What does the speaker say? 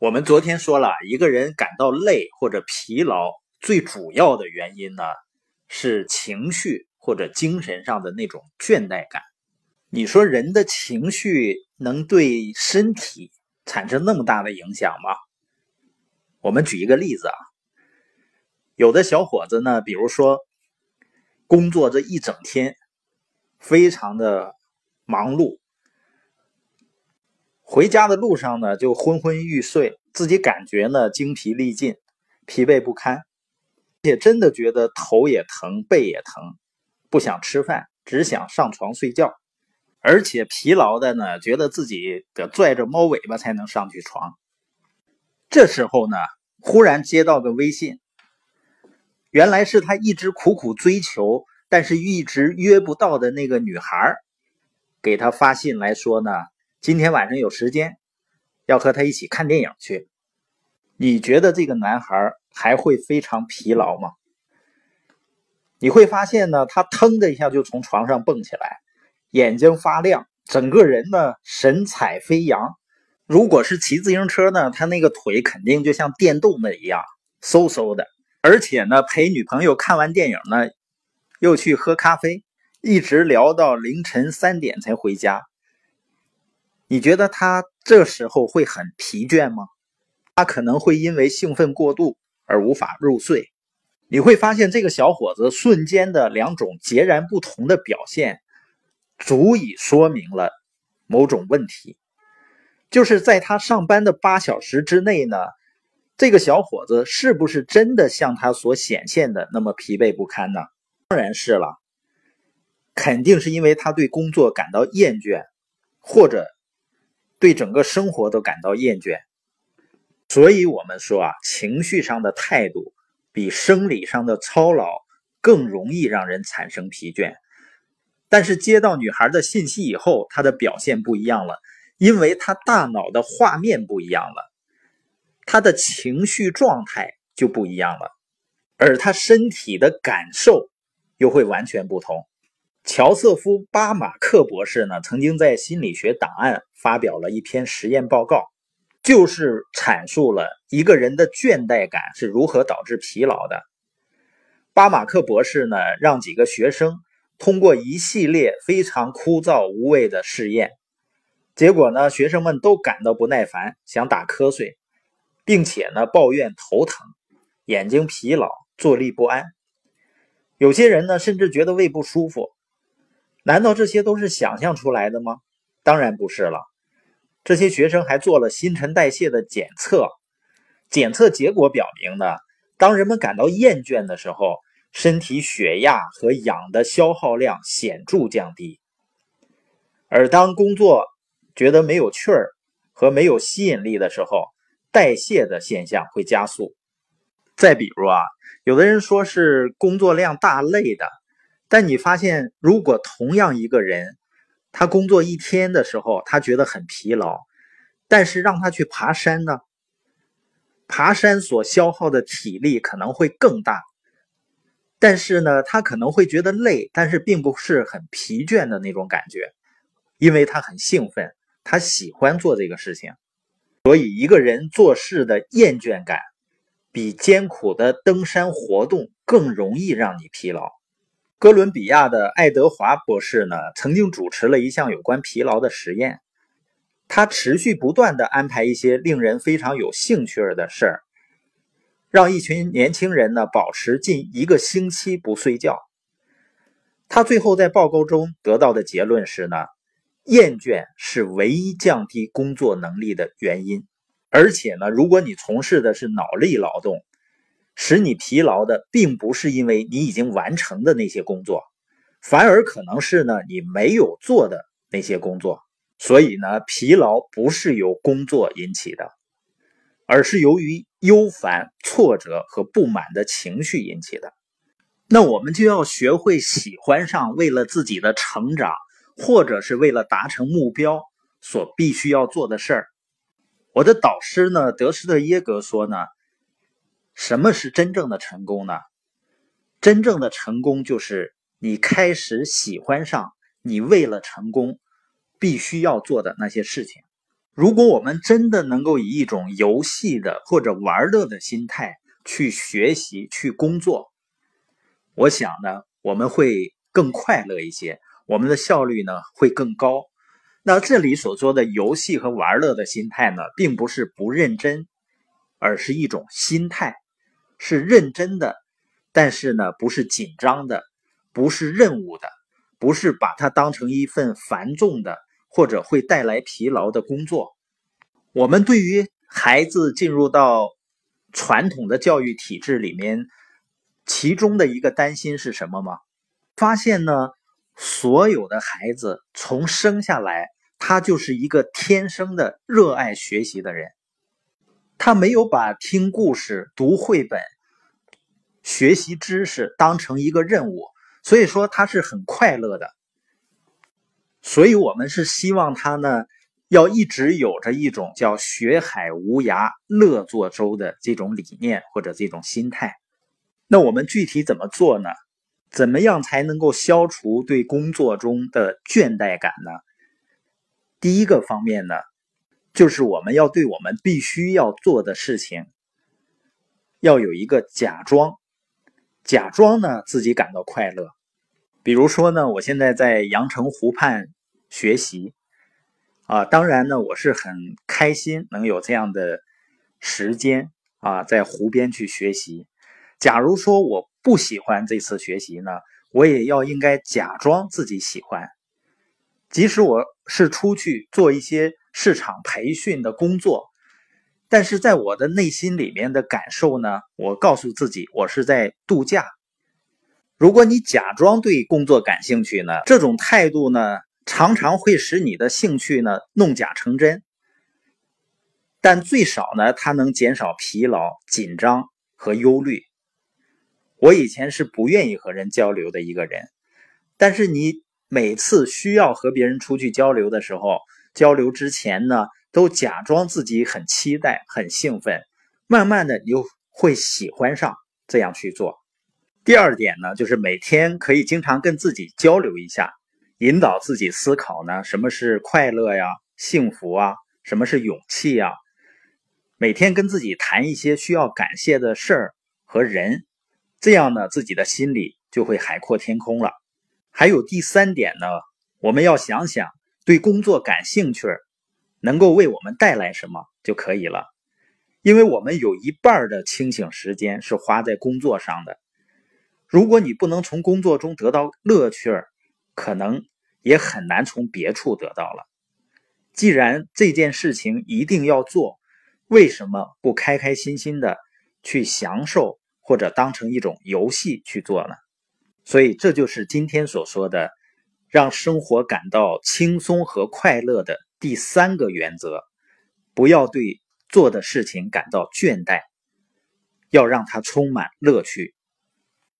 我们昨天说了，一个人感到累或者疲劳，最主要的原因呢是情绪或者精神上的那种倦怠感。你说人的情绪能对身体产生那么大的影响吗？我们举一个例子啊，有的小伙子呢，比如说工作这一整天，非常的忙碌。回家的路上呢，就昏昏欲睡，自己感觉呢精疲力尽、疲惫不堪，也真的觉得头也疼、背也疼，不想吃饭，只想上床睡觉，而且疲劳的呢，觉得自己得拽着猫尾巴才能上去床。这时候呢，忽然接到个微信，原来是他一直苦苦追求，但是一直约不到的那个女孩，给他发信来说呢。今天晚上有时间，要和他一起看电影去。你觉得这个男孩还会非常疲劳吗？你会发现呢，他腾的一下就从床上蹦起来，眼睛发亮，整个人呢神采飞扬。如果是骑自行车呢，他那个腿肯定就像电动的一样，嗖嗖的。而且呢，陪女朋友看完电影呢，又去喝咖啡，一直聊到凌晨三点才回家。你觉得他这时候会很疲倦吗？他可能会因为兴奋过度而无法入睡。你会发现这个小伙子瞬间的两种截然不同的表现，足以说明了某种问题，就是在他上班的八小时之内呢，这个小伙子是不是真的像他所显现的那么疲惫不堪呢？当然是了，肯定是因为他对工作感到厌倦，或者。对整个生活都感到厌倦，所以我们说啊，情绪上的态度比生理上的操劳更容易让人产生疲倦。但是接到女孩的信息以后，他的表现不一样了，因为他大脑的画面不一样了，他的情绪状态就不一样了，而他身体的感受又会完全不同。乔瑟夫·巴马克博士呢，曾经在《心理学档案》发表了一篇实验报告，就是阐述了一个人的倦怠感是如何导致疲劳的。巴马克博士呢，让几个学生通过一系列非常枯燥无味的试验，结果呢，学生们都感到不耐烦，想打瞌睡，并且呢，抱怨头疼、眼睛疲劳、坐立不安。有些人呢，甚至觉得胃不舒服。难道这些都是想象出来的吗？当然不是了。这些学生还做了新陈代谢的检测，检测结果表明呢，当人们感到厌倦的时候，身体血压和氧的消耗量显著降低；而当工作觉得没有趣儿和没有吸引力的时候，代谢的现象会加速。再比如啊，有的人说是工作量大累的。但你发现，如果同样一个人，他工作一天的时候，他觉得很疲劳，但是让他去爬山呢？爬山所消耗的体力可能会更大，但是呢，他可能会觉得累，但是并不是很疲倦的那种感觉，因为他很兴奋，他喜欢做这个事情。所以，一个人做事的厌倦感，比艰苦的登山活动更容易让你疲劳。哥伦比亚的爱德华博士呢，曾经主持了一项有关疲劳的实验。他持续不断的安排一些令人非常有兴趣的事儿，让一群年轻人呢保持近一个星期不睡觉。他最后在报告中得到的结论是呢，厌倦是唯一降低工作能力的原因。而且呢，如果你从事的是脑力劳动，使你疲劳的，并不是因为你已经完成的那些工作，反而可能是呢你没有做的那些工作。所以呢，疲劳不是由工作引起的，而是由于忧烦、挫折和不满的情绪引起的。那我们就要学会喜欢上为了自己的成长，或者是为了达成目标所必须要做的事儿。我的导师呢，德施特耶格说呢。什么是真正的成功呢？真正的成功就是你开始喜欢上你为了成功必须要做的那些事情。如果我们真的能够以一种游戏的或者玩乐的心态去学习、去工作，我想呢，我们会更快乐一些，我们的效率呢会更高。那这里所说的游戏和玩乐的心态呢，并不是不认真，而是一种心态，是认真的，但是呢，不是紧张的，不是任务的，不是把它当成一份繁重的。或者会带来疲劳的工作。我们对于孩子进入到传统的教育体制里面，其中的一个担心是什么吗？发现呢，所有的孩子从生下来，他就是一个天生的热爱学习的人，他没有把听故事、读绘本、学习知识当成一个任务，所以说他是很快乐的。所以，我们是希望他呢，要一直有着一种叫“学海无涯，乐作舟”的这种理念或者这种心态。那我们具体怎么做呢？怎么样才能够消除对工作中的倦怠感呢？第一个方面呢，就是我们要对我们必须要做的事情，要有一个假装，假装呢自己感到快乐。比如说呢，我现在在阳澄湖畔学习，啊，当然呢，我是很开心能有这样的时间啊，在湖边去学习。假如说我不喜欢这次学习呢，我也要应该假装自己喜欢。即使我是出去做一些市场培训的工作，但是在我的内心里面的感受呢，我告诉自己，我是在度假。如果你假装对工作感兴趣呢，这种态度呢，常常会使你的兴趣呢弄假成真。但最少呢，它能减少疲劳、紧张和忧虑。我以前是不愿意和人交流的一个人，但是你每次需要和别人出去交流的时候，交流之前呢，都假装自己很期待、很兴奋，慢慢的你就会喜欢上这样去做。第二点呢，就是每天可以经常跟自己交流一下，引导自己思考呢，什么是快乐呀、幸福啊，什么是勇气呀？每天跟自己谈一些需要感谢的事儿和人，这样呢，自己的心里就会海阔天空了。还有第三点呢，我们要想想对工作感兴趣，能够为我们带来什么就可以了，因为我们有一半的清醒时间是花在工作上的。如果你不能从工作中得到乐趣，可能也很难从别处得到了。既然这件事情一定要做，为什么不开开心心的去享受，或者当成一种游戏去做呢？所以，这就是今天所说的，让生活感到轻松和快乐的第三个原则：不要对做的事情感到倦怠，要让它充满乐趣。